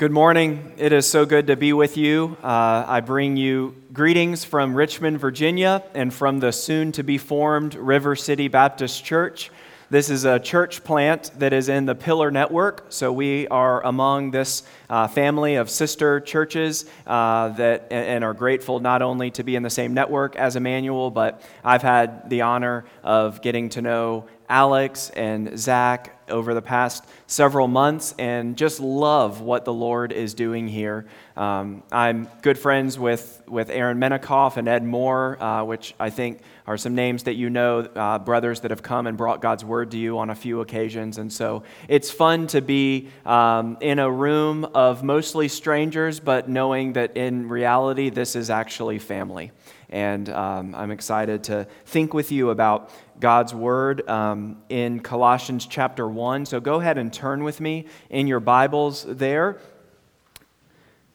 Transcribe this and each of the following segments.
Good morning. It is so good to be with you. Uh, I bring you greetings from Richmond, Virginia, and from the soon to be formed River City Baptist Church. This is a church plant that is in the Pillar Network, so we are among this uh, family of sister churches uh, that and are grateful not only to be in the same network as Emmanuel, but I've had the honor of getting to know Alex and Zach over the past several months and just love what the Lord is doing here. Um, I'm good friends with, with Aaron Menikoff and Ed Moore, uh, which I think are some names that you know, uh, brothers that have come and brought God's word to you on a few occasions. And so it's fun to be um, in a room of mostly strangers, but knowing that in reality, this is actually family. And um, I'm excited to think with you about God's word um, in Colossians chapter 1. So go ahead and turn with me in your Bibles there.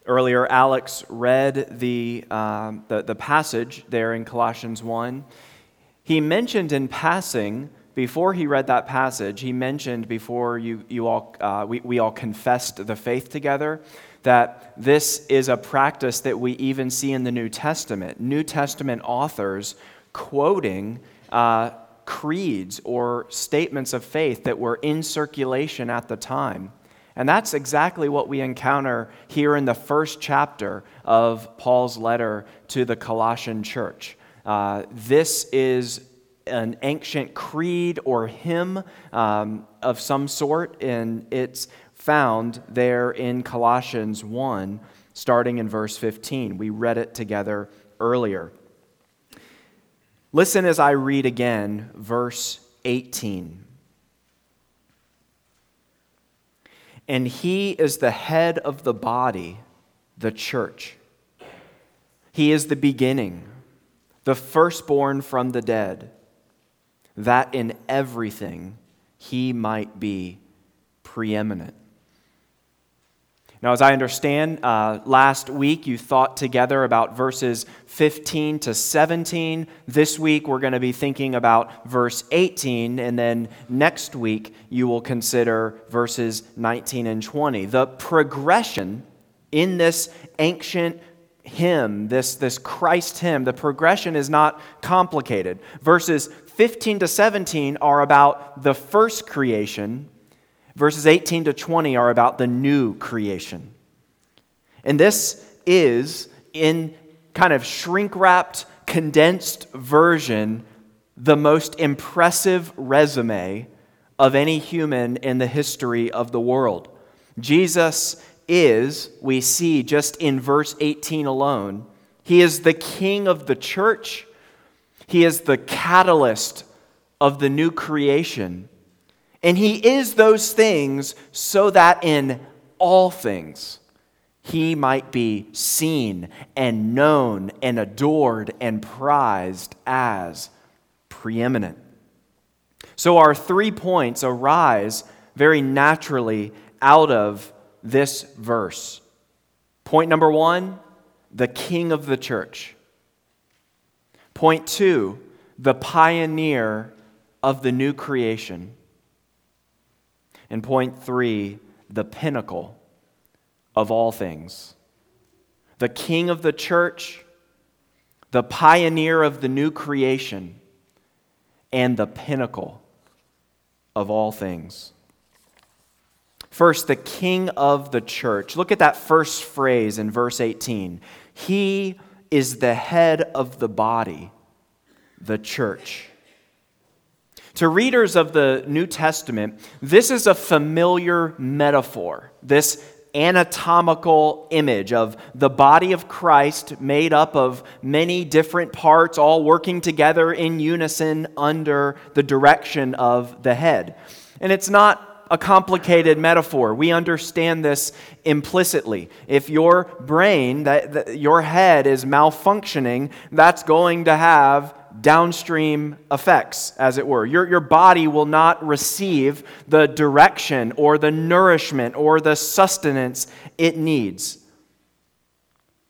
Earlier, Alex read the, um, the, the passage there in Colossians 1. He mentioned in passing, before he read that passage, he mentioned before you, you all, uh, we, we all confessed the faith together that this is a practice that we even see in the New Testament. New Testament authors quoting uh, creeds or statements of faith that were in circulation at the time. And that's exactly what we encounter here in the first chapter of Paul's letter to the Colossian church. Uh, this is an ancient creed or hymn um, of some sort, and it's found there in Colossians 1, starting in verse 15. We read it together earlier. Listen as I read again, verse 18. And he is the head of the body, the church. He is the beginning, the firstborn from the dead, that in everything he might be preeminent. Now, as I understand, uh, last week you thought together about verses 15 to 17. This week we're going to be thinking about verse 18, and then next week you will consider verses 19 and 20. The progression in this ancient hymn, this, this Christ hymn, the progression is not complicated. Verses 15 to 17 are about the first creation, Verses 18 to 20 are about the new creation. And this is, in kind of shrink wrapped, condensed version, the most impressive resume of any human in the history of the world. Jesus is, we see just in verse 18 alone, he is the king of the church, he is the catalyst of the new creation. And he is those things so that in all things he might be seen and known and adored and prized as preeminent. So, our three points arise very naturally out of this verse. Point number one the king of the church. Point two, the pioneer of the new creation. And point three, the pinnacle of all things. The king of the church, the pioneer of the new creation, and the pinnacle of all things. First, the king of the church. Look at that first phrase in verse 18. He is the head of the body, the church. To readers of the New Testament, this is a familiar metaphor, this anatomical image of the body of Christ made up of many different parts, all working together in unison under the direction of the head. And it's not a complicated metaphor. We understand this implicitly. If your brain, that, that, your head is malfunctioning, that's going to have downstream effects, as it were. Your, your body will not receive the direction or the nourishment or the sustenance it needs.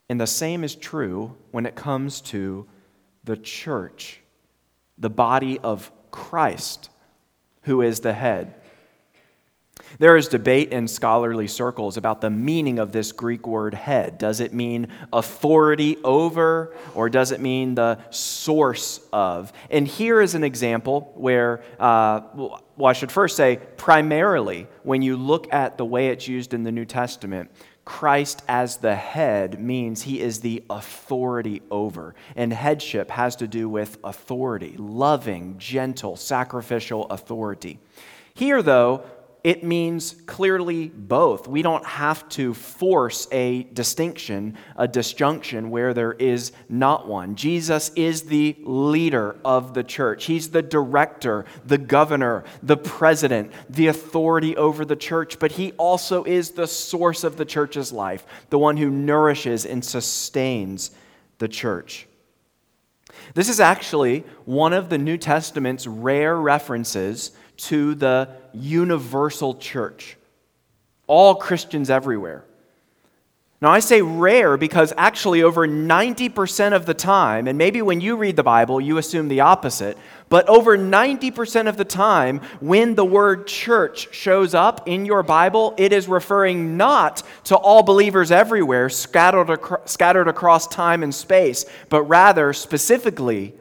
And the same is true when it comes to the church, the body of Christ, who is the head. There is debate in scholarly circles about the meaning of this Greek word head. Does it mean authority over, or does it mean the source of? And here is an example where, uh, well, I should first say, primarily, when you look at the way it's used in the New Testament, Christ as the head means he is the authority over. And headship has to do with authority, loving, gentle, sacrificial authority. Here, though, it means clearly both. We don't have to force a distinction, a disjunction where there is not one. Jesus is the leader of the church, He's the director, the governor, the president, the authority over the church, but He also is the source of the church's life, the one who nourishes and sustains the church. This is actually one of the New Testament's rare references to the universal church, all Christians everywhere. Now, I say rare because actually, over 90% of the time, and maybe when you read the Bible, you assume the opposite, but over 90% of the time, when the word church shows up in your Bible, it is referring not to all believers everywhere, scattered, scattered across time and space, but rather specifically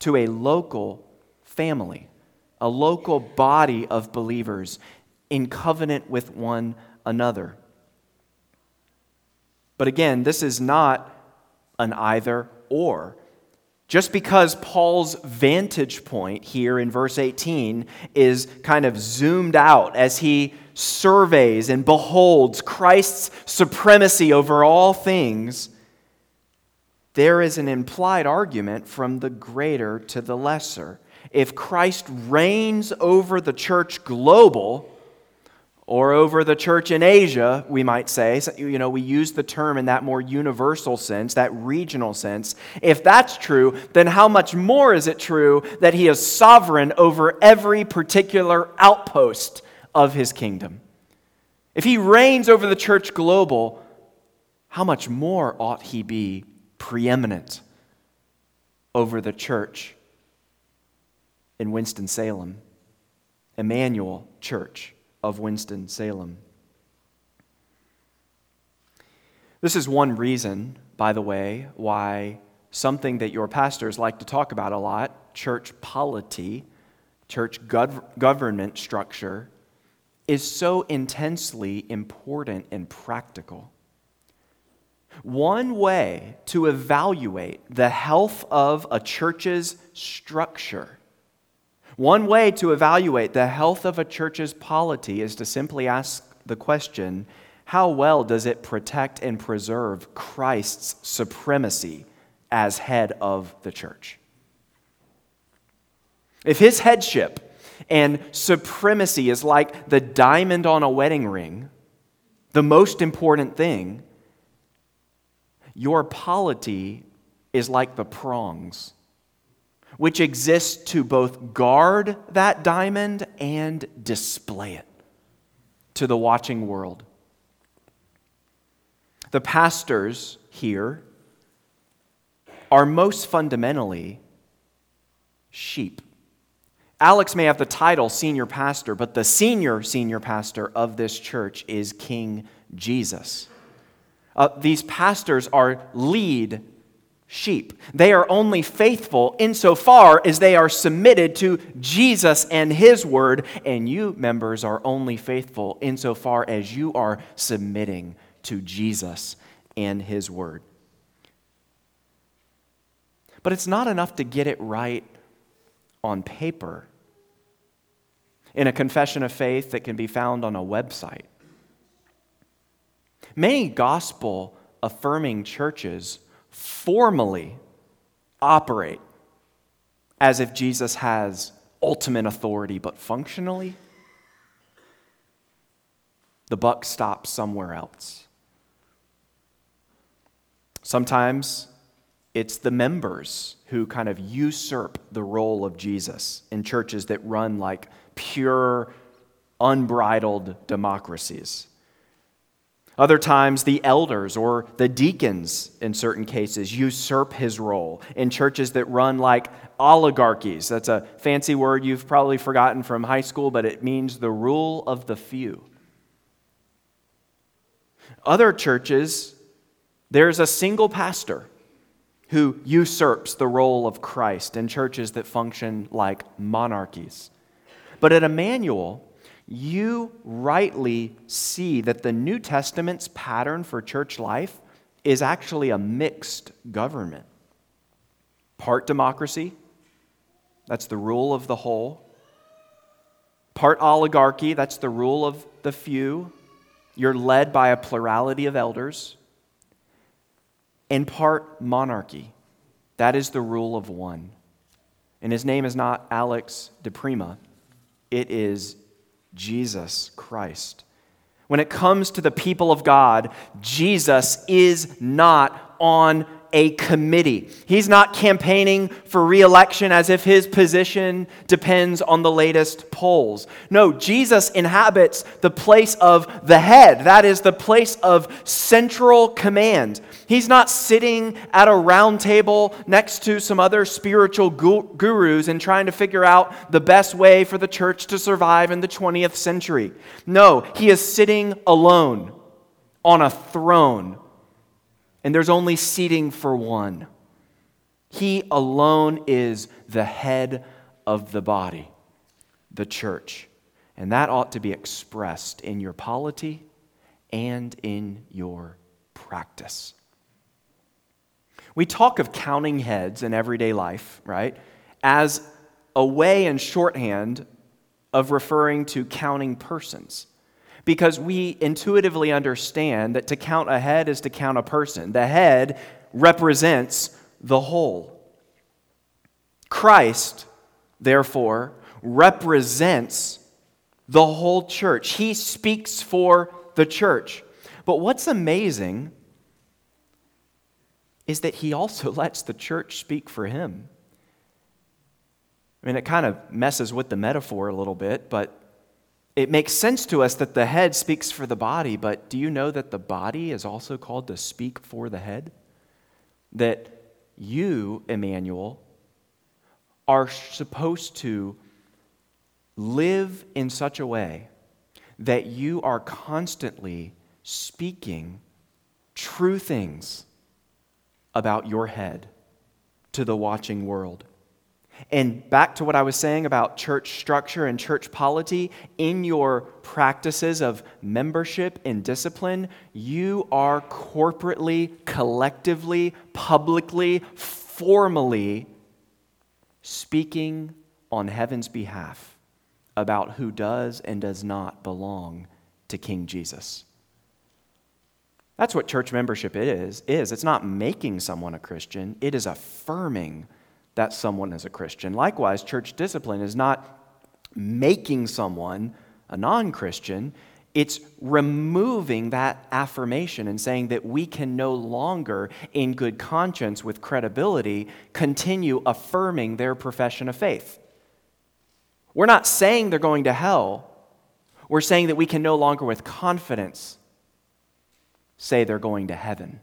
to a local family a local body of believers in covenant with one another. But again, this is not an either or. Just because Paul's vantage point here in verse 18 is kind of zoomed out as he surveys and beholds Christ's supremacy over all things, there is an implied argument from the greater to the lesser if Christ reigns over the church global, or over the church in Asia, we might say. You know, we use the term in that more universal sense, that regional sense. If that's true, then how much more is it true that he is sovereign over every particular outpost of his kingdom? If he reigns over the church global, how much more ought he be preeminent over the church in Winston-Salem, Emmanuel Church of Winston-Salem. This is one reason, by the way, why something that your pastors like to talk about a lot, church polity, church gov- government structure, is so intensely important and practical. One way to evaluate the health of a church's structure one way to evaluate the health of a church's polity is to simply ask the question how well does it protect and preserve Christ's supremacy as head of the church? If his headship and supremacy is like the diamond on a wedding ring, the most important thing, your polity is like the prongs which exists to both guard that diamond and display it to the watching world. The pastors here are most fundamentally sheep. Alex may have the title senior pastor, but the senior senior pastor of this church is King Jesus. Uh, these pastors are lead sheep. They are only faithful insofar as they are submitted to Jesus and His word, and you, members, are only faithful insofar as you are submitting to Jesus and His word. But it's not enough to get it right on paper in a confession of faith that can be found on a website. Many gospel affirming churches formally operate as if Jesus has ultimate authority, but functionally, the buck stops somewhere else. Sometimes it's the members who kind of usurp the role of Jesus in churches that run like pure, unbridled democracies. Other times, the elders or the deacons, in certain cases, usurp his role in churches that run like oligarchies. That's a fancy word you've probably forgotten from high school, but it means the rule of the few. Other churches, there's a single pastor who usurps the role of Christ in churches that function like monarchies. But at Emmanuel, you rightly see that the New Testament's pattern for church life is actually a mixed government. Part democracy, that's the rule of the whole. Part oligarchy, that's the rule of the few. You're led by a plurality of elders. And part monarchy, that is the rule of one. And his name is not Alex DiPrima, it is Jesus Christ. When it comes to the people of God, Jesus is not on a committee. He's not campaigning for reelection as if his position depends on the latest polls. No, Jesus inhabits the place of the head. That is the place of central command. He's not sitting at a round table next to some other spiritual gurus and trying to figure out the best way for the church to survive in the 20th century. No, he is sitting alone on a throne and there's only seating for one. He alone is the head of the body, the church. And that ought to be expressed in your polity and in your practice. We talk of counting heads in everyday life, right, as a way in shorthand of referring to counting persons because we intuitively understand that to count a head is to count a person. The head represents the whole. Christ, therefore, represents the whole church. He speaks for the church. But what's amazing is that he also lets the church speak for him. I mean, it kind of messes with the metaphor a little bit, but it makes sense to us that the head speaks for the body, but do you know that the body is also called to speak for the head? That you, Emmanuel, are supposed to live in such a way that you are constantly speaking true things about your head to the watching world. And back to what I was saying about church structure and church polity, in your practices of membership and discipline, you are corporately, collectively, publicly, formally speaking on heaven's behalf about who does and does not belong to King Jesus. That's what church membership is, is. It's not making someone a Christian, it is affirming that someone is a Christian. Likewise, church discipline is not making someone a non Christian, it's removing that affirmation and saying that we can no longer, in good conscience, with credibility, continue affirming their profession of faith. We're not saying they're going to hell. We're saying that we can no longer, with confidence, say they're going to heaven.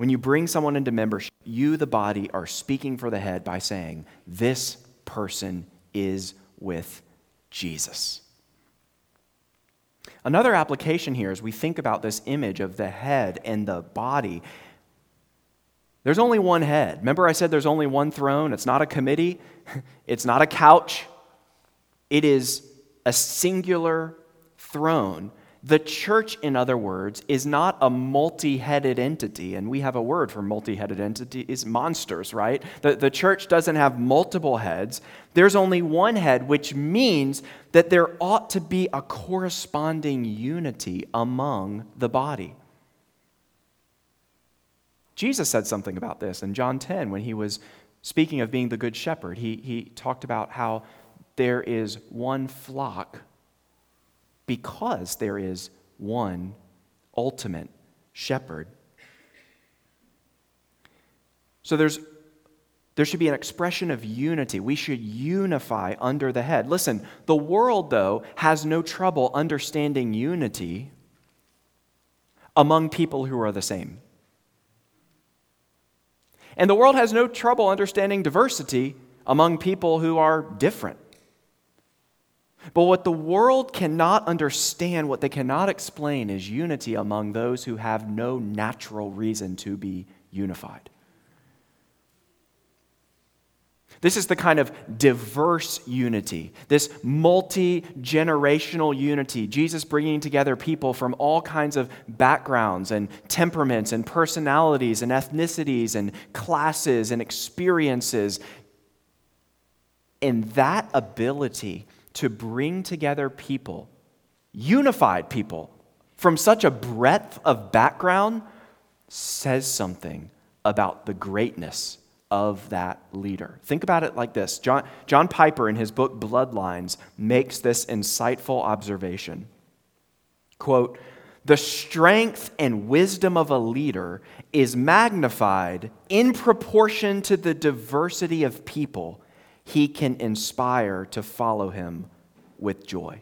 When you bring someone into membership, you, the body, are speaking for the head by saying, This person is with Jesus. Another application here as we think about this image of the head and the body. There's only one head. Remember, I said there's only one throne? It's not a committee, it's not a couch, it is a singular throne the church, in other words, is not a multi headed entity. And we have a word for multi headed entity is monsters, right? The, the church doesn't have multiple heads. There's only one head, which means that there ought to be a corresponding unity among the body. Jesus said something about this in John 10 when he was speaking of being the good shepherd. He, he talked about how there is one flock because there is one ultimate shepherd. So there's There should be an expression of unity. We should unify under the head. Listen, the world, though, has no trouble understanding unity among people who are the same. And the world has no trouble understanding diversity among people who are different. But what the world cannot understand, what they cannot explain, is unity among those who have no natural reason to be unified. This is the kind of diverse unity, this multi generational unity. Jesus bringing together people from all kinds of backgrounds and temperaments and personalities and ethnicities and classes and experiences. And that ability to bring together people, unified people, from such a breadth of background says something about the greatness of that leader. Think about it like this John, John Piper, in his book Bloodlines, makes this insightful observation. Quote, the strength and wisdom of a leader is magnified in proportion to the diversity of people he can inspire to follow him with joy.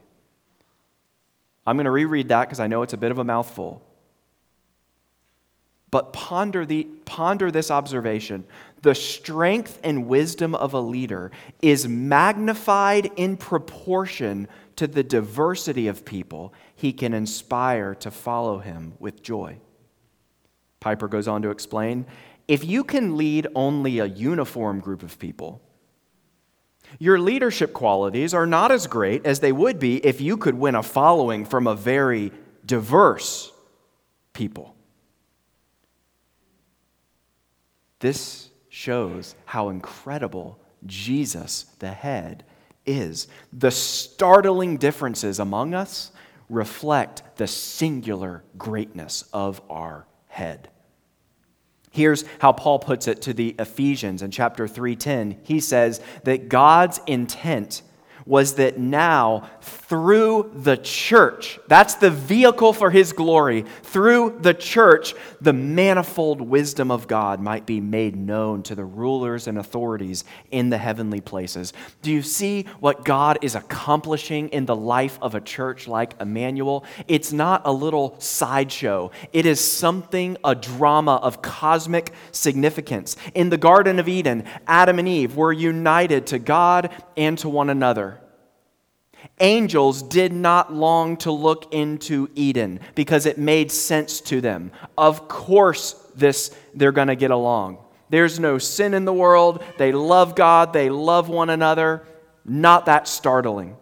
I'm going to reread that because I know it's a bit of a mouthful. But ponder, the, ponder this observation. The strength and wisdom of a leader is magnified in proportion to the diversity of people he can inspire to follow him with joy. Piper goes on to explain if you can lead only a uniform group of people, your leadership qualities are not as great as they would be if you could win a following from a very diverse people. This shows how incredible Jesus, the head, is. The startling differences among us reflect the singular greatness of our head. Here's how Paul puts it to the Ephesians in chapter 3:10. He says that God's intent was that now, through the church, that's the vehicle for his glory, through the church, the manifold wisdom of God might be made known to the rulers and authorities in the heavenly places. Do you see what God is accomplishing in the life of a church like Emmanuel? It's not a little sideshow, it is something, a drama of cosmic significance. In the Garden of Eden, Adam and Eve were united to God and to one another. Angels did not long to look into Eden because it made sense to them. Of course, this they're going to get along. There's no sin in the world. They love God, they love one another. Not that startling.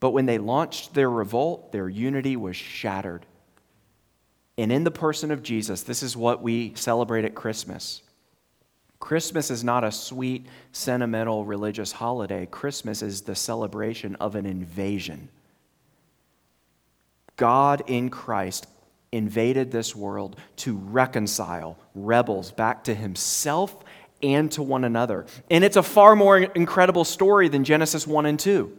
But when they launched their revolt, their unity was shattered. And in the person of Jesus, this is what we celebrate at Christmas. Christmas is not a sweet, sentimental religious holiday. Christmas is the celebration of an invasion. God in Christ invaded this world to reconcile rebels back to himself and to one another. And it's a far more incredible story than Genesis 1 and 2.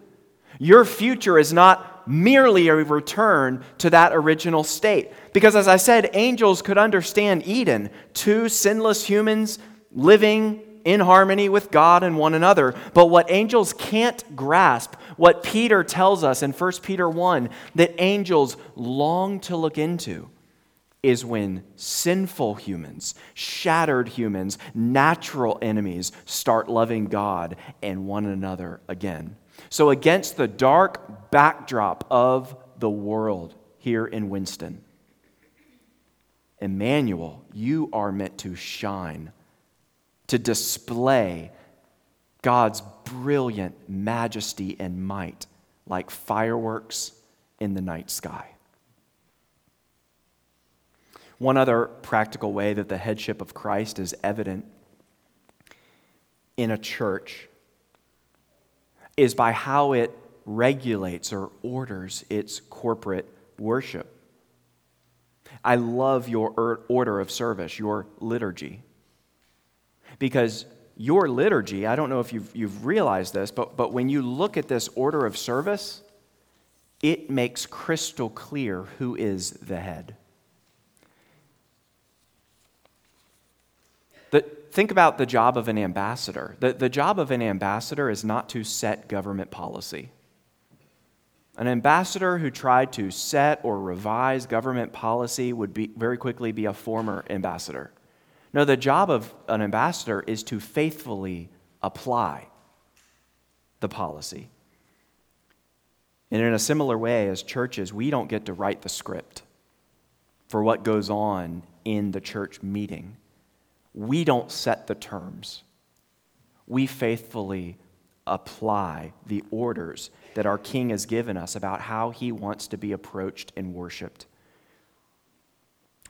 Your future is not merely a return to that original state. Because as I said, angels could understand Eden, two sinless humans living in harmony with God and one another. But what angels can't grasp, what Peter tells us in 1 Peter 1 that angels long to look into, is when sinful humans, shattered humans, natural enemies start loving God and one another again. So, against the dark backdrop of the world here in Winston, Emmanuel, you are meant to shine to display God's brilliant majesty and might like fireworks in the night sky. One other practical way that the headship of Christ is evident in a church is by how it regulates or orders its corporate worship. I love your order of service, your liturgy. Because your liturgy, I don't know if you've, you've realized this, but, but when you look at this order of service, it makes crystal clear who is the head. The, think about the job of an ambassador. The, the job of an ambassador is not to set government policy. An ambassador who tried to set or revise government policy would be, very quickly be a former ambassador. No, the job of an ambassador is to faithfully apply the policy. And in a similar way, as churches, we don't get to write the script for what goes on in the church meeting. We don't set the terms. We faithfully apply the orders that our King has given us about how he wants to be approached and worshiped.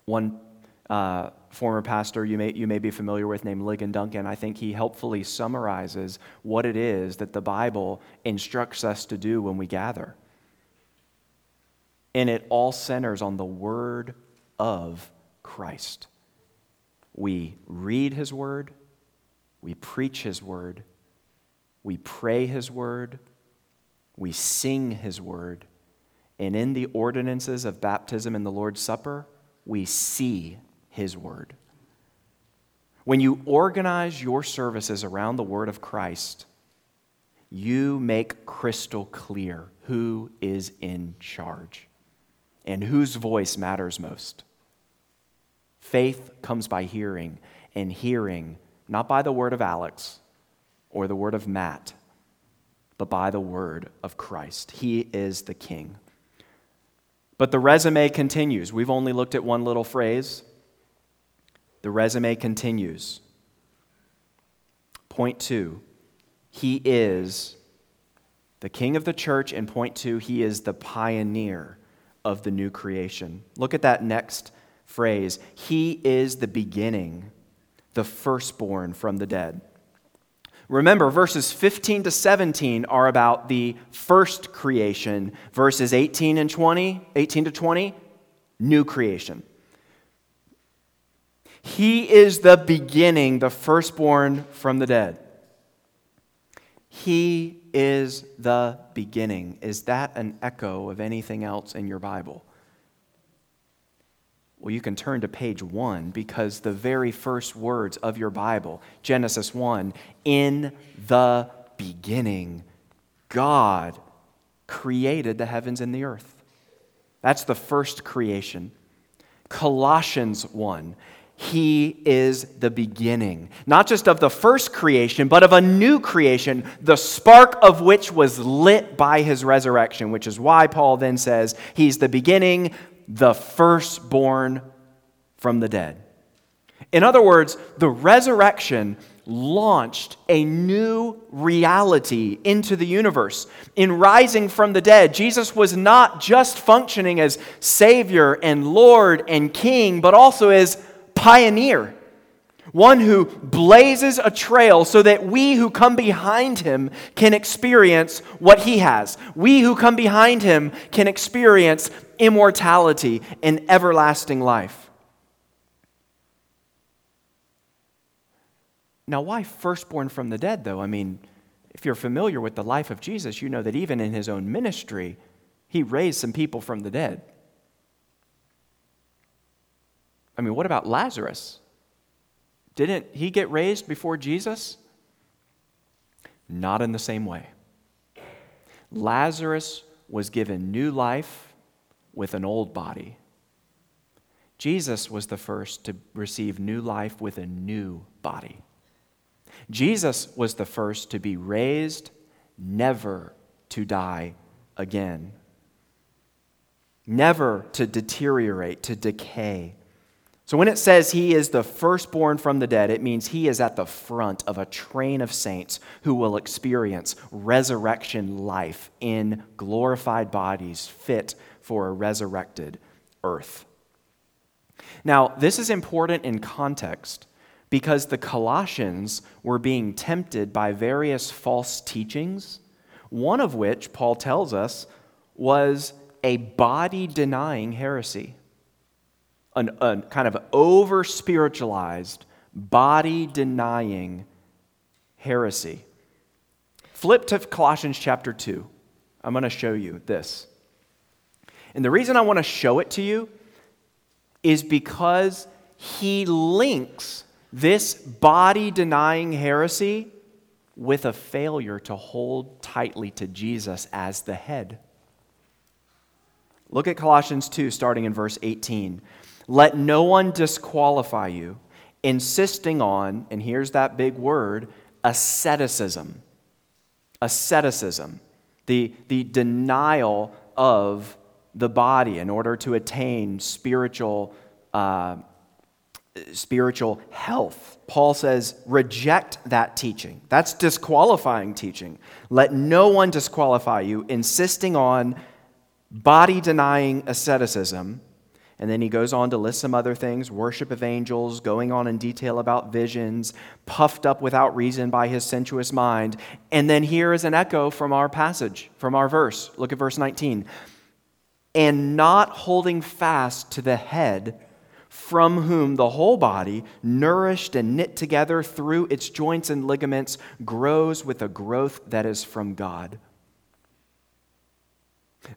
One uh, former pastor you may, you may be familiar with named Ligon Duncan, I think he helpfully summarizes what it is that the Bible instructs us to do when we gather. And it all centers on the Word of Christ. We read His Word, we preach His Word, we pray His Word, we sing His Word, and in the ordinances of baptism and the Lord's Supper, we see His Word. When you organize your services around the Word of Christ, you make crystal clear who is in charge and whose voice matters most. Faith comes by hearing, and hearing not by the word of Alex or the word of Matt, but by the word of Christ. He is the King. But the resume continues. We've only looked at one little phrase. The resume continues. Point two, he is the king of the church, and point two, he is the pioneer of the new creation. Look at that next phrase. He is the beginning, the firstborn from the dead. Remember, verses 15 to 17 are about the first creation. Verses 18 and 20, 18 to 20, new creation. He is the beginning, the firstborn from the dead. He is the beginning. Is that an echo of anything else in your Bible? Well, you can turn to page one because the very first words of your Bible, Genesis 1, in the beginning, God created the heavens and the earth. That's the first creation. Colossians 1, he is the beginning, not just of the first creation, but of a new creation, the spark of which was lit by his resurrection, which is why Paul then says he's the beginning, the firstborn from the dead. In other words, the resurrection launched a new reality into the universe. In rising from the dead, Jesus was not just functioning as Savior and Lord and King, but also as pioneer, one who blazes a trail so that we who come behind him can experience what he has. We who come behind him can experience immortality and everlasting life. Now, why firstborn from the dead, though? I mean, if you're familiar with the life of Jesus, you know that even in his own ministry, he raised some people from the dead. I mean, what about Lazarus? Didn't he get raised before Jesus? Not in the same way. Lazarus was given new life with an old body. Jesus was the first to receive new life with a new body. Jesus was the first to be raised, never to die again, never to deteriorate, to decay. So when it says he is the firstborn from the dead, it means he is at the front of a train of saints who will experience resurrection life in glorified bodies fit for a resurrected earth. Now, this is important in context because the Colossians were being tempted by various false teachings, one of which, Paul tells us, was a body denying heresy an, a kind of over spiritualized, body denying heresy. Flip to Colossians chapter 2. I'm going to show you this. And the reason I want to show it to you is because he links This body denying heresy with a failure to hold tightly to Jesus as the head. Look at Colossians 2, starting in verse 18. Let no one disqualify you, insisting on, and here's that big word, asceticism. Asceticism, the, the denial of the body in order to attain spiritual, uh, spiritual health. Paul says, reject that teaching. That's disqualifying teaching. Let no one disqualify you, insisting on body denying asceticism and then he goes on to list some other things worship of angels, going on in detail about visions, puffed up without reason by his sensuous mind. And then here is an echo from our passage, from our verse. Look at verse 19. And not holding fast to the head, from whom the whole body, nourished and knit together through its joints and ligaments, grows with a growth that is from God.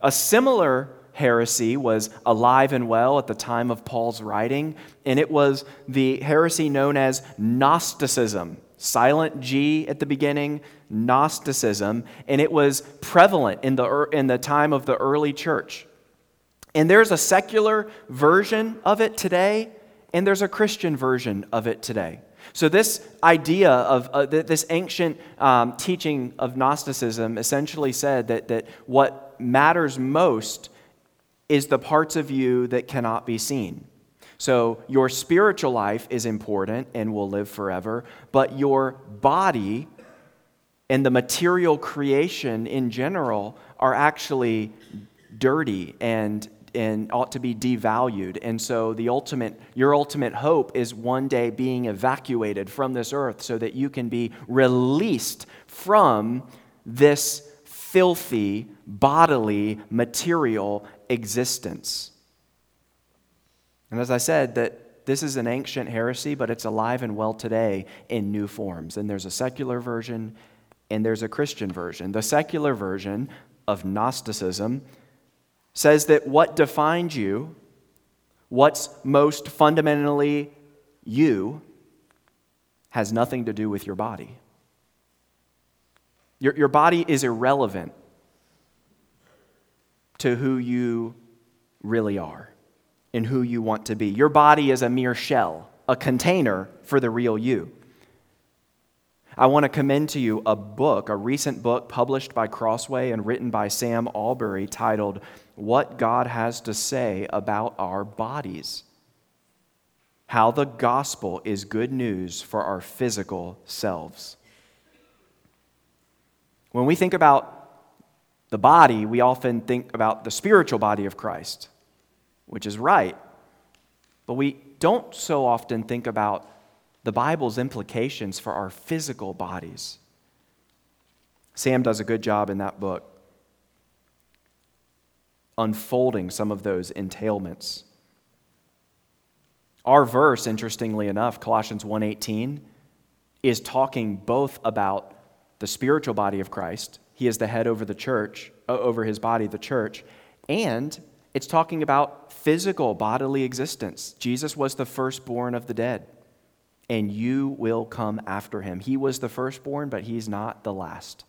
A similar heresy was alive and well at the time of Paul's writing, and it was the heresy known as Gnosticism. Silent G at the beginning, Gnosticism, and it was prevalent in the, in the time of the early church. And there's a secular version of it today, and there's a Christian version of it today. So, this idea of uh, this ancient um, teaching of Gnosticism essentially said that, that what matters most is the parts of you that cannot be seen. So, your spiritual life is important and will live forever, but your body and the material creation in general are actually dirty and, and ought to be devalued. And so, the ultimate, your ultimate hope is one day being evacuated from this earth so that you can be released from this filthy, bodily, material existence. And as I said, that this is an ancient heresy, but it's alive and well today in new forms. And there's a secular version and there's a Christian version. The secular version of Gnosticism says that what defines you, what's most fundamentally you, has nothing to do with your body. Your, your body is irrelevant to who you really are and who you want to be. Your body is a mere shell, a container for the real you. I want to commend to you a book, a recent book published by Crossway and written by Sam Allberry titled What God Has to Say About Our Bodies. How the gospel is good news for our physical selves. When we think about the body, we often think about the spiritual body of Christ, which is right. But we don't so often think about the Bible's implications for our physical bodies. Sam does a good job in that book unfolding some of those entailments. Our verse, interestingly enough, Colossians 1:18, is talking both about the spiritual body of Christ he is the head over the church, uh, over his body, the church. And it's talking about physical bodily existence. Jesus was the firstborn of the dead, and you will come after him. He was the firstborn, but he's not the last.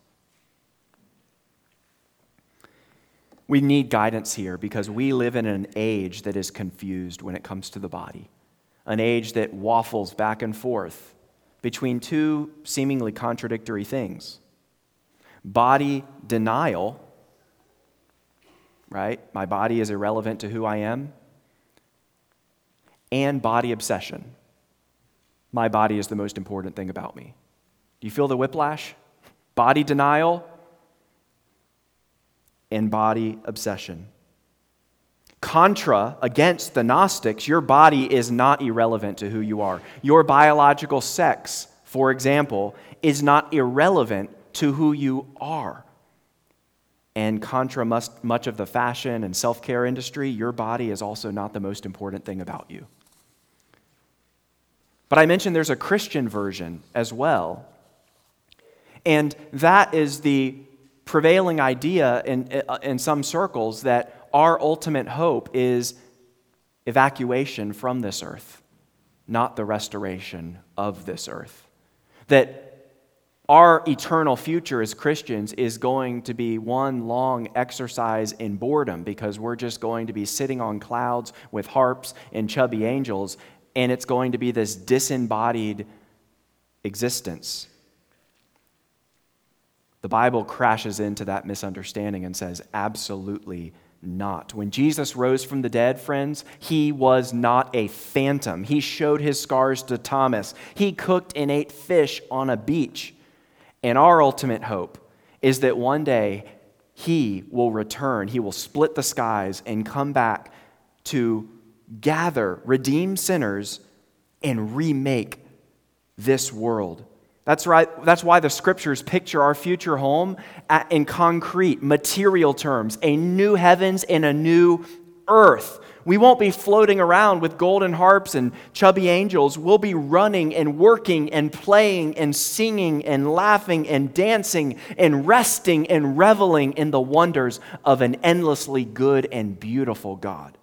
We need guidance here because we live in an age that is confused when it comes to the body, an age that waffles back and forth between two seemingly contradictory things body denial, right? My body is irrelevant to who I am, and body obsession. My body is the most important thing about me. Do you feel the whiplash? Body denial and body obsession. Contra against the Gnostics, your body is not irrelevant to who you are. Your biological sex, for example, is not irrelevant to who you are. And contra much of the fashion and self care industry, your body is also not the most important thing about you. But I mentioned there's a Christian version as well. And that is the prevailing idea in, in some circles that our ultimate hope is evacuation from this earth. not the restoration of this earth. That our eternal future as Christians is going to be one long exercise in boredom because we're just going to be sitting on clouds with harps and chubby angels, and it's going to be this disembodied existence. The Bible crashes into that misunderstanding and says, absolutely not. When Jesus rose from the dead, friends, he was not a phantom. He showed his scars to Thomas. He cooked and ate fish on a beach. And our ultimate hope is that one day he will return. He will split the skies and come back to gather redeem sinners and remake this world. That's right. That's why the scriptures picture our future home in concrete, material terms, a new heavens and a new earth. We won't be floating around with golden harps and chubby angels. We'll be running and working and playing and singing and laughing and dancing and resting and reveling in the wonders of an endlessly good and beautiful God.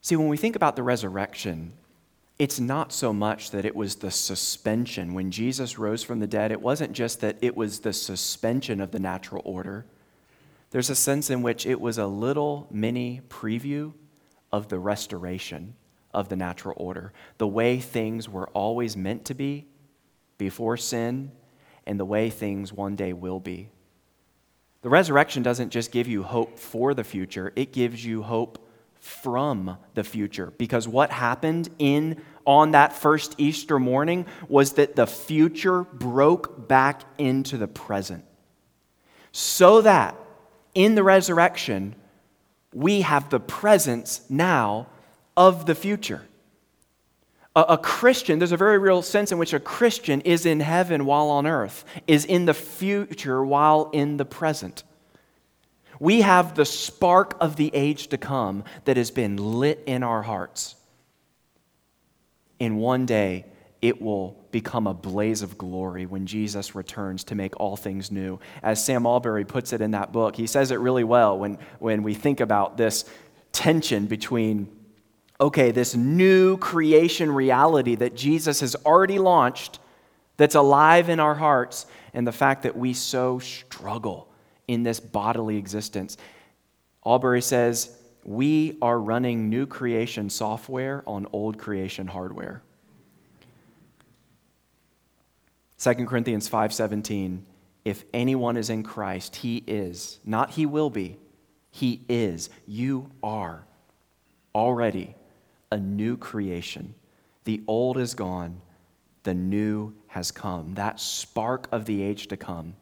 See, when we think about the resurrection, it's not so much that it was the suspension. When Jesus rose from the dead, it wasn't just that it was the suspension of the natural order. There's a sense in which it was a little mini preview of the restoration of the natural order, the way things were always meant to be before sin, and the way things one day will be. The resurrection doesn't just give you hope for the future, it gives you hope from the future. Because what happened in on that first Easter morning was that the future broke back into the present. So that in the resurrection we have the presence now of the future. A, Christian, there's a very real sense in which a Christian is in heaven while on earth, is in the future while in the present. We have the spark of the age to come that has been lit in our hearts. In one day, it will become a blaze of glory when Jesus returns to make all things new. As Sam Allberry puts it in that book, he says it really well when, when we think about this tension between, okay, this new creation reality that Jesus has already launched, that's alive in our hearts, and the fact that we so struggle in this bodily existence. Allberry says, we are running new creation software on old creation hardware. 2 Corinthians 5:17 If anyone is in Christ he is not he will be he is you are already a new creation the old is gone the new has come that spark of the age to come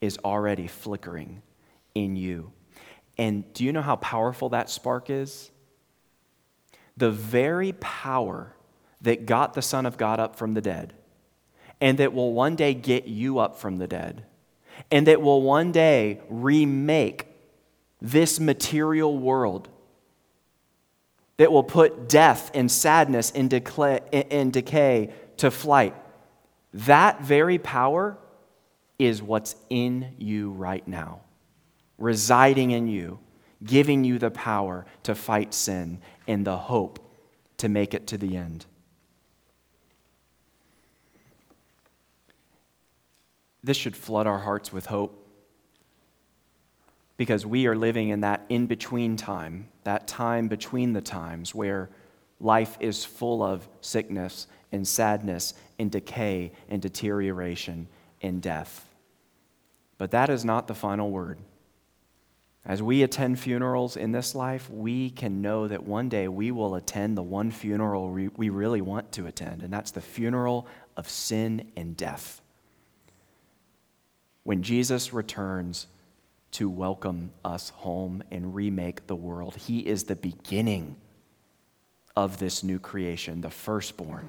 is already flickering in you. And do you know how powerful that spark is? The very power that got the Son of God up from the dead, and that will one day get you up from the dead, and that will one day remake this material world, that will put death and sadness and decay, to flight. That very power is what's in you right now, residing in you, giving you the power to fight sin and the hope to make it to the end. This should flood our hearts with hope because we are living in that in between time, that time between the times where life is full of sickness and sadness and decay and deterioration and death. But that is not the final word. As we attend funerals in this life, we can know that one day we will attend the one funeral we really want to attend, and that's the funeral of sin and death. When Jesus returns to welcome us home and remake the world, He is the beginning of this new creation, the firstborn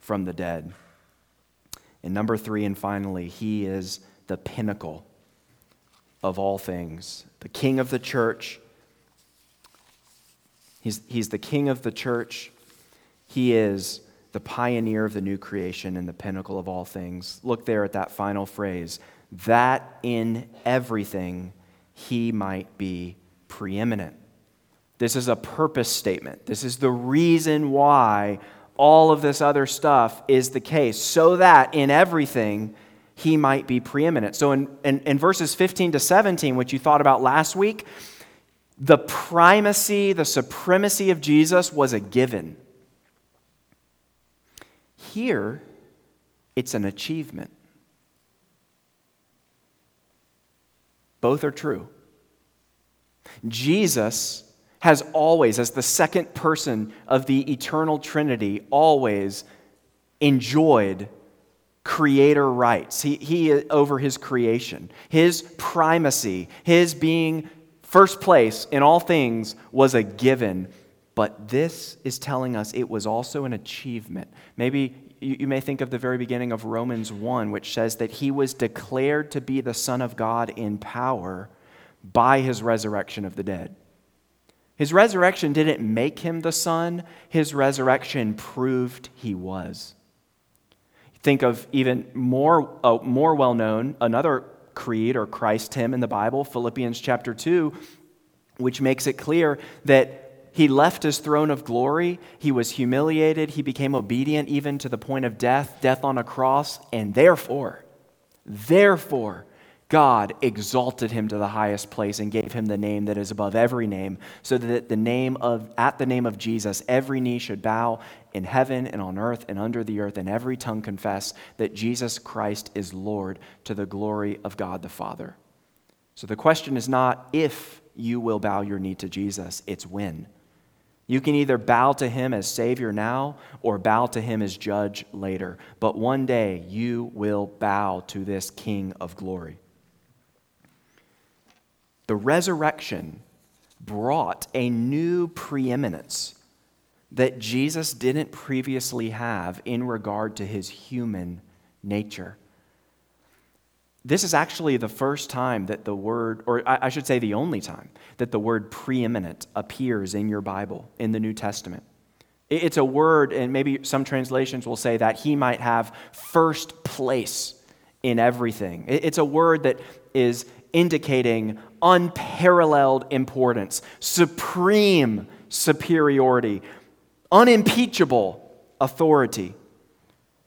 from the dead. And number three, and finally, He is the pinnacle of all things, the king of the church. He's, he's the king of the church. He is the pioneer of the new creation and the pinnacle of all things. Look there at that final phrase that in everything he might be preeminent. This is a purpose statement. This is the reason why all of this other stuff is the case, so that in everything he might be preeminent. So in, in, in, verses 15 to 17, which you thought about last week, the primacy, the supremacy of Jesus was a given. Here, it's an achievement. Both are true. Jesus has always, as the second person of the eternal Trinity, always enjoyed creator rights. He, he over his creation. His primacy, his being first place in all things was a given. But this is telling us it was also an achievement. Maybe you, you may think of the very beginning of Romans 1, which says that he was declared to be the Son of God in power by his resurrection of the dead. His resurrection didn't make him the Son, his resurrection proved he was. Think of even more, uh, more well known, another creed or Christ hymn in the Bible, Philippians chapter 2, which makes it clear that he left his throne of glory. He was humiliated. He became obedient even to the point of death, death on a cross. And therefore, therefore, God exalted him to the highest place and gave him the name that is above every name, so that the name of, at the name of Jesus, every knee should bow in heaven and on earth and under the earth, and every tongue confess that Jesus Christ is Lord to the glory of God the Father. So the question is not if you will bow your knee to Jesus, it's when. You can either bow to him as Savior now or bow to him as Judge later. But one day you will bow to this King of glory. The resurrection brought a new preeminence that Jesus didn't previously have in regard to his human nature. This is actually the first time that the word, or I should say the only time, that the word preeminent appears in your Bible, in the New Testament. It's a word, and maybe some translations will say that he might have first place in everything. It's a word that is indicating unparalleled importance, supreme superiority, unimpeachable authority.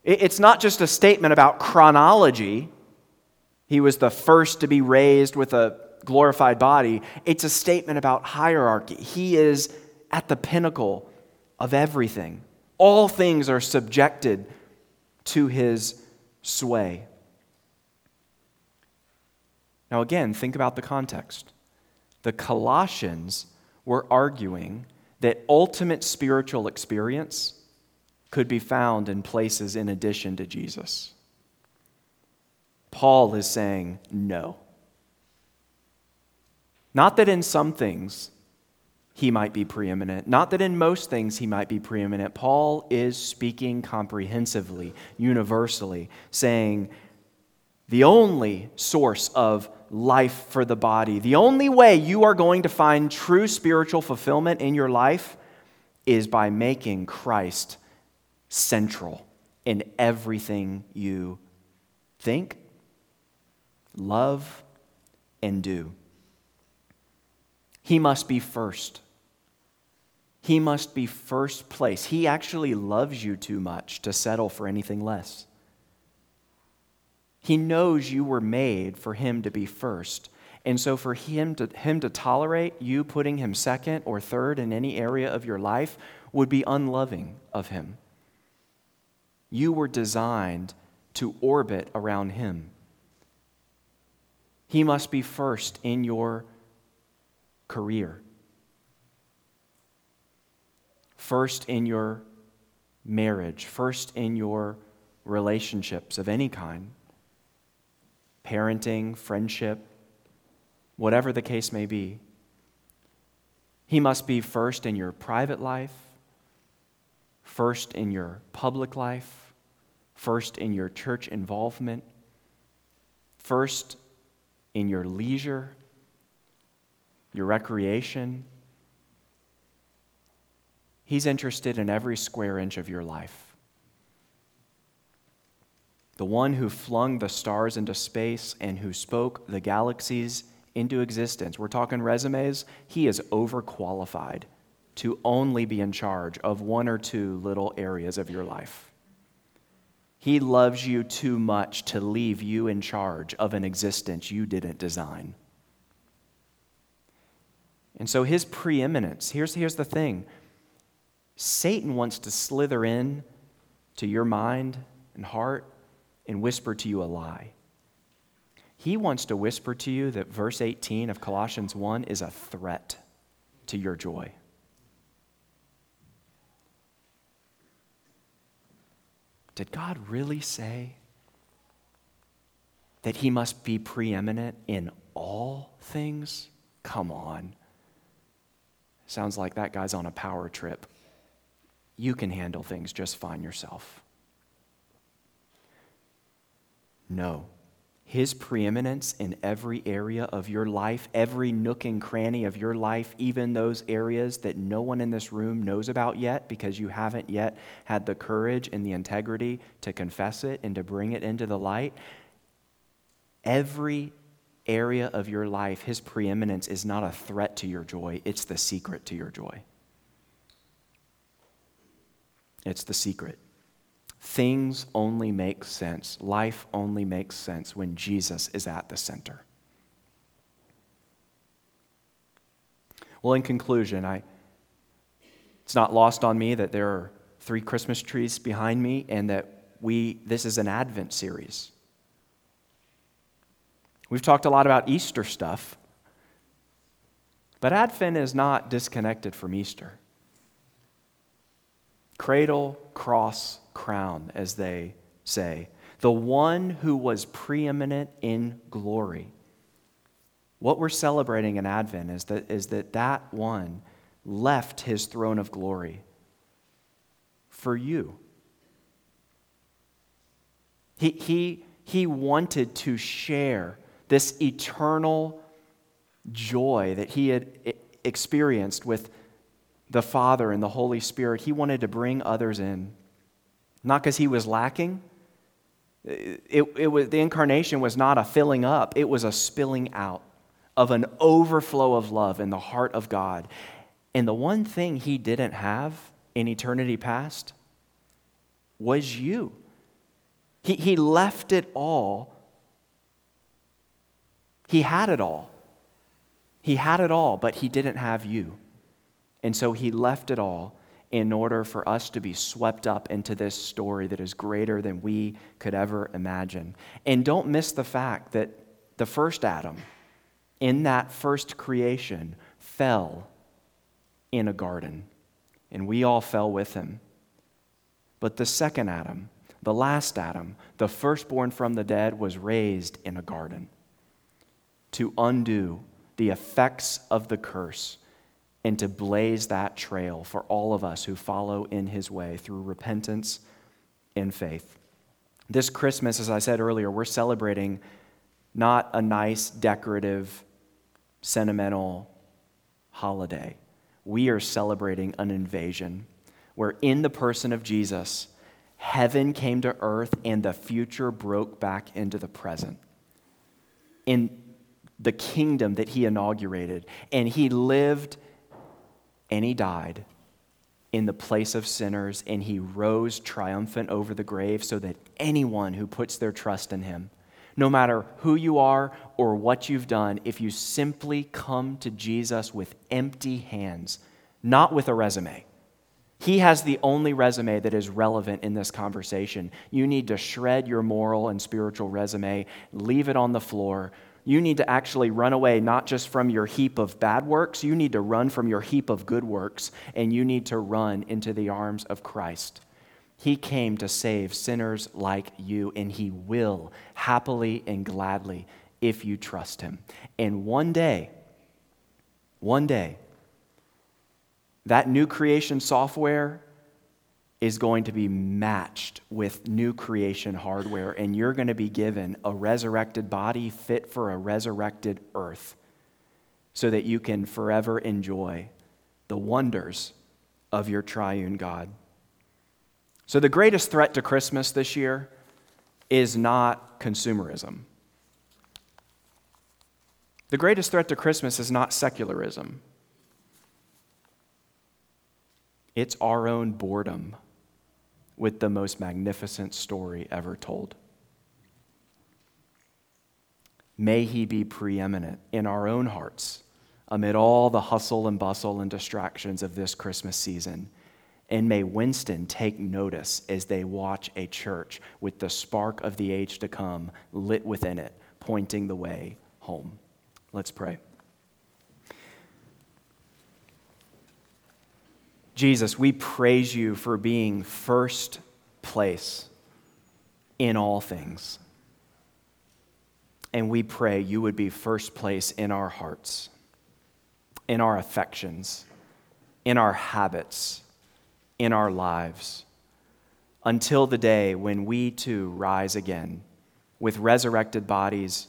It's not just a statement about chronology. He was the first to be raised with a glorified body. It's a statement about hierarchy. He is at the pinnacle of everything. All things are subjected to his sway. Now, again, think about the context. The Colossians were arguing that ultimate spiritual experience could be found in places in addition to Jesus. Paul is saying no. Not that in some things he might be preeminent, not that in most things he might be preeminent. Paul is speaking comprehensively, universally, saying the only source of life for the body. The only way you are going to find true spiritual fulfillment in your life is by making Christ central in everything you think, love, and do. He must be first. He must be first place. He actually loves you too much to settle for anything less. He knows you were made for him to be first. And so, for him to, him to tolerate you putting him second or third in any area of your life would be unloving of him. You were designed to orbit around him. He must be first in your career, first in your marriage, first in your relationships of any kind parenting, friendship, whatever the case may be. He must be first in your private life, first in your public life, first in your church involvement, first in your leisure, your recreation. He's interested in every square inch of your life the one who flung the stars into space and who spoke the galaxies into existence, we're talking resumes, he is overqualified to only be in charge of one or two little areas of your life. He loves you too much to leave you in charge of an existence you didn't design. And so, his preeminence here's, here's the thing Satan wants to slither in to your mind and heart and whisper to you a lie. He wants to whisper to you that verse 18 of Colossians 1 is a threat to your joy. Did God really say that He must be preeminent in all things? Come on. Sounds like that guy's on a power trip. You can handle things just fine yourself. No. His preeminence in every area of your life, every nook and cranny of your life, even those areas that no one in this room knows about yet because you haven't yet had the courage and the integrity to confess it and to bring it into the light. Every area of your life, His preeminence is not a threat to your joy, it's the secret to your joy. It's the secret. Things only make sense. Life only makes sense when Jesus is at the center. Well, in conclusion, I, it's not lost on me that there are three Christmas trees behind me and that we, this is an Advent series. We've talked a lot about Easter stuff, but Advent is not disconnected from Easter. Cradle, cross, crown, as they say. The one who was preeminent in glory. What we're celebrating in Advent is that, is that that one left his throne of glory for you. He, he, he wanted to share this eternal joy that he had experienced with the Father and the Holy Spirit. He wanted to bring others in. Not because he was lacking. It, it was, the incarnation was not a filling up, it was a spilling out of an overflow of love in the heart of God. And the one thing he didn't have in eternity past was you. He, he left it all. He had it all. He had it all, but he didn't have you. And so he left it all in order for us to be swept up into this story that is greater than we could ever imagine. And don't miss the fact that the first Adam, in that first creation, fell in a garden, and we all fell with him. But the second Adam, the last Adam, the firstborn from the dead, was raised in a garden to undo the effects of the curse and to blaze that trail for all of us who follow in his way through repentance and faith. This Christmas, as I said earlier, we're celebrating not a nice, decorative, sentimental holiday. We are celebrating an invasion where, in the person of Jesus, heaven came to earth and the future broke back into the present. In the kingdom that he inaugurated, and he lived and he died in the place of sinners, and he rose triumphant over the grave so that anyone who puts their trust in him, no matter who you are or what you've done, if you simply come to Jesus with empty hands, not with a resume, he has the only resume that is relevant in this conversation. You need to shred your moral and spiritual resume, leave it on the floor, you need to actually run away not just from your heap of bad works, you need to run from your heap of good works, and you need to run into the arms of Christ. He came to save sinners like you, and He will happily and gladly if you trust Him. And one day, one day, that new creation software is going to be matched with new creation hardware, and you're going to be given a resurrected body fit for a resurrected earth so that you can forever enjoy the wonders of your triune God. So, the greatest threat to Christmas this year is not consumerism. The greatest threat to Christmas is not secularism, it's our own boredom with the most magnificent story ever told. May he be preeminent in our own hearts amid all the hustle and bustle and distractions of this Christmas season. And may Winston take notice as they watch a church with the spark of the age to come lit within it, pointing the way home. Let's pray. Jesus, we praise you for being first place in all things. And we pray you would be first place in our hearts, in our affections, in our habits, in our lives, until the day when we too rise again with resurrected bodies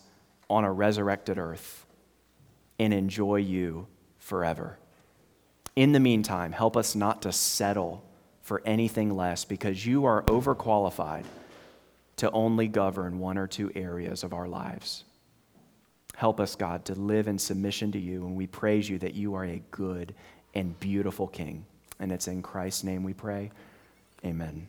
on a resurrected earth and enjoy you forever. In the meantime, help us not to settle for anything less because you are overqualified to only govern one or two areas of our lives. Help us, God, to live in submission to you, and we praise you that you are a good and beautiful King. And it's in Christ's name we pray. Amen.